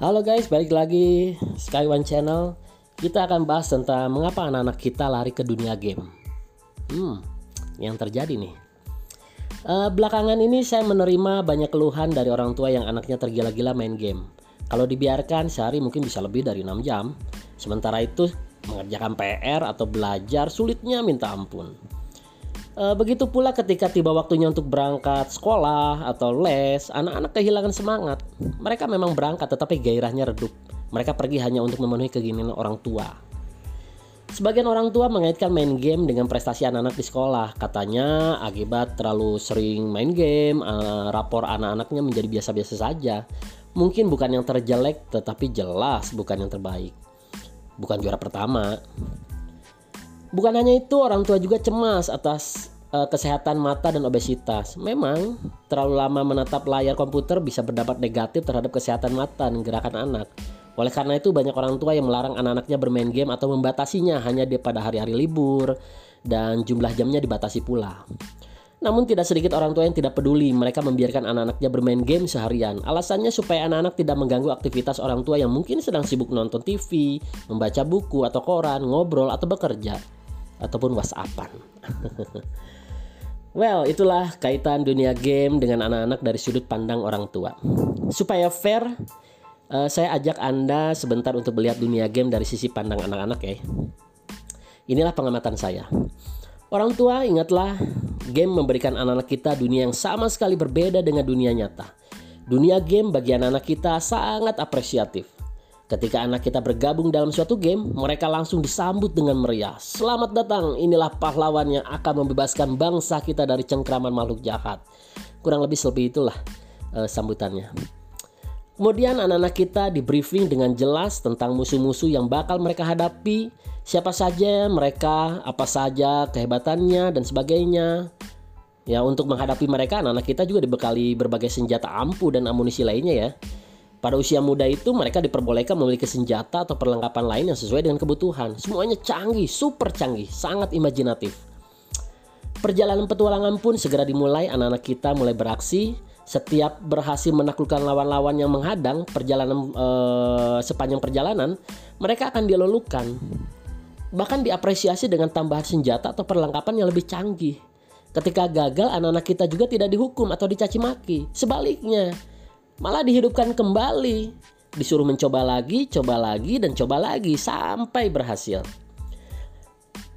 Halo guys, balik lagi Sky One Channel. Kita akan bahas tentang mengapa anak-anak kita lari ke dunia game. Hmm, yang terjadi nih. Uh, belakangan ini saya menerima banyak keluhan dari orang tua yang anaknya tergila-gila main game. Kalau dibiarkan sehari mungkin bisa lebih dari 6 jam. Sementara itu mengerjakan PR atau belajar sulitnya minta ampun. E, begitu pula ketika tiba waktunya untuk berangkat sekolah atau les, anak-anak kehilangan semangat. Mereka memang berangkat tetapi gairahnya redup. Mereka pergi hanya untuk memenuhi keinginan orang tua. Sebagian orang tua mengaitkan main game dengan prestasi anak-anak di sekolah. Katanya akibat terlalu sering main game, uh, rapor anak-anaknya menjadi biasa-biasa saja. Mungkin bukan yang terjelek, tetapi jelas bukan yang terbaik. Bukan juara pertama, Bukan hanya itu, orang tua juga cemas atas uh, kesehatan mata dan obesitas. Memang, terlalu lama menatap layar komputer bisa berdampak negatif terhadap kesehatan mata dan gerakan anak. Oleh karena itu, banyak orang tua yang melarang anak-anaknya bermain game atau membatasinya hanya di pada hari-hari libur dan jumlah jamnya dibatasi pula. Namun tidak sedikit orang tua yang tidak peduli, mereka membiarkan anak-anaknya bermain game seharian. Alasannya supaya anak-anak tidak mengganggu aktivitas orang tua yang mungkin sedang sibuk nonton TV, membaca buku atau koran, ngobrol atau bekerja ataupun WhatsAppan. well, itulah kaitan dunia game dengan anak-anak dari sudut pandang orang tua. Supaya fair, uh, saya ajak Anda sebentar untuk melihat dunia game dari sisi pandang anak-anak ya. Inilah pengamatan saya. Orang tua, ingatlah, game memberikan anak-anak kita dunia yang sama sekali berbeda dengan dunia nyata. Dunia game bagi anak-anak kita sangat apresiatif. Ketika anak kita bergabung dalam suatu game, mereka langsung disambut dengan meriah. Selamat datang, inilah pahlawan yang akan membebaskan bangsa kita dari cengkraman makhluk jahat. Kurang lebih seperti itulah uh, sambutannya. Kemudian anak-anak kita di briefing dengan jelas tentang musuh-musuh yang bakal mereka hadapi, siapa saja mereka, apa saja kehebatannya dan sebagainya. Ya, untuk menghadapi mereka anak-anak kita juga dibekali berbagai senjata ampuh dan amunisi lainnya ya. Pada usia muda itu mereka diperbolehkan memiliki senjata atau perlengkapan lain yang sesuai dengan kebutuhan. Semuanya canggih, super canggih, sangat imajinatif. Perjalanan petualangan pun segera dimulai, anak-anak kita mulai beraksi. Setiap berhasil menaklukkan lawan-lawan yang menghadang perjalanan eh, sepanjang perjalanan, mereka akan dilulukan. Bahkan diapresiasi dengan tambahan senjata atau perlengkapan yang lebih canggih. Ketika gagal, anak-anak kita juga tidak dihukum atau dicaci maki. Sebaliknya, malah dihidupkan kembali. Disuruh mencoba lagi, coba lagi, dan coba lagi sampai berhasil.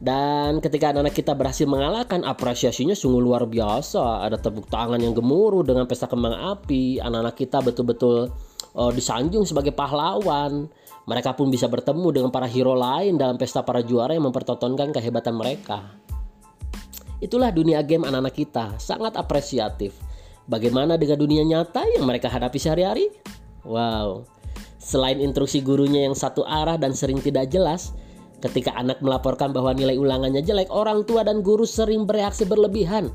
Dan ketika anak-anak kita berhasil mengalahkan, apresiasinya sungguh luar biasa. Ada tepuk tangan yang gemuruh dengan pesta kembang api. Anak-anak kita betul-betul uh, disanjung sebagai pahlawan. Mereka pun bisa bertemu dengan para hero lain dalam pesta para juara yang mempertontonkan kehebatan mereka. Itulah dunia game anak-anak kita, sangat apresiatif. Bagaimana dengan dunia nyata yang mereka hadapi sehari-hari? Wow. Selain instruksi gurunya yang satu arah dan sering tidak jelas, ketika anak melaporkan bahwa nilai ulangannya jelek, orang tua dan guru sering bereaksi berlebihan.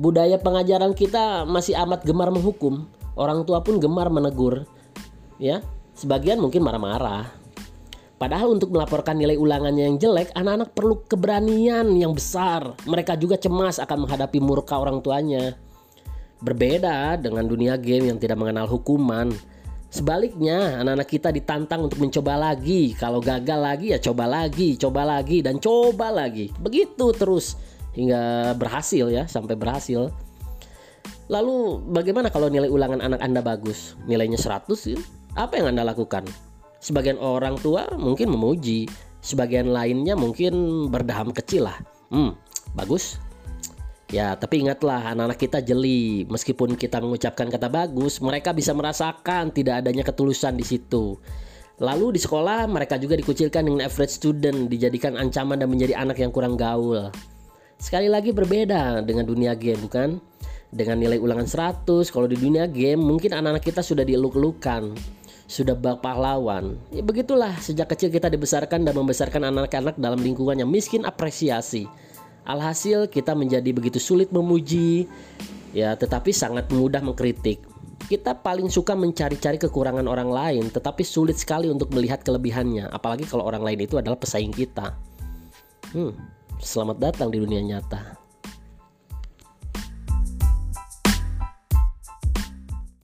Budaya pengajaran kita masih amat gemar menghukum, orang tua pun gemar menegur. Ya, sebagian mungkin marah-marah. Padahal untuk melaporkan nilai ulangannya yang jelek, anak-anak perlu keberanian yang besar. Mereka juga cemas akan menghadapi murka orang tuanya. Berbeda dengan dunia game yang tidak mengenal hukuman. Sebaliknya, anak-anak kita ditantang untuk mencoba lagi. Kalau gagal lagi ya coba lagi, coba lagi dan coba lagi. Begitu terus hingga berhasil ya, sampai berhasil. Lalu bagaimana kalau nilai ulangan anak Anda bagus? Nilainya 100 ya? Apa yang Anda lakukan? Sebagian orang tua mungkin memuji, sebagian lainnya mungkin berdaham kecil lah. Hmm, bagus, Ya, tapi ingatlah anak-anak kita jeli. Meskipun kita mengucapkan kata bagus, mereka bisa merasakan tidak adanya ketulusan di situ. Lalu di sekolah mereka juga dikucilkan dengan average student, dijadikan ancaman dan menjadi anak yang kurang gaul. Sekali lagi berbeda dengan dunia game, bukan? Dengan nilai ulangan 100, kalau di dunia game mungkin anak-anak kita sudah dieluk-elukan, sudah bak pahlawan. Ya begitulah, sejak kecil kita dibesarkan dan membesarkan anak-anak dalam lingkungan yang miskin apresiasi Alhasil kita menjadi begitu sulit memuji, ya tetapi sangat mudah mengkritik. Kita paling suka mencari-cari kekurangan orang lain, tetapi sulit sekali untuk melihat kelebihannya, apalagi kalau orang lain itu adalah pesaing kita. Hmm, selamat datang di dunia nyata.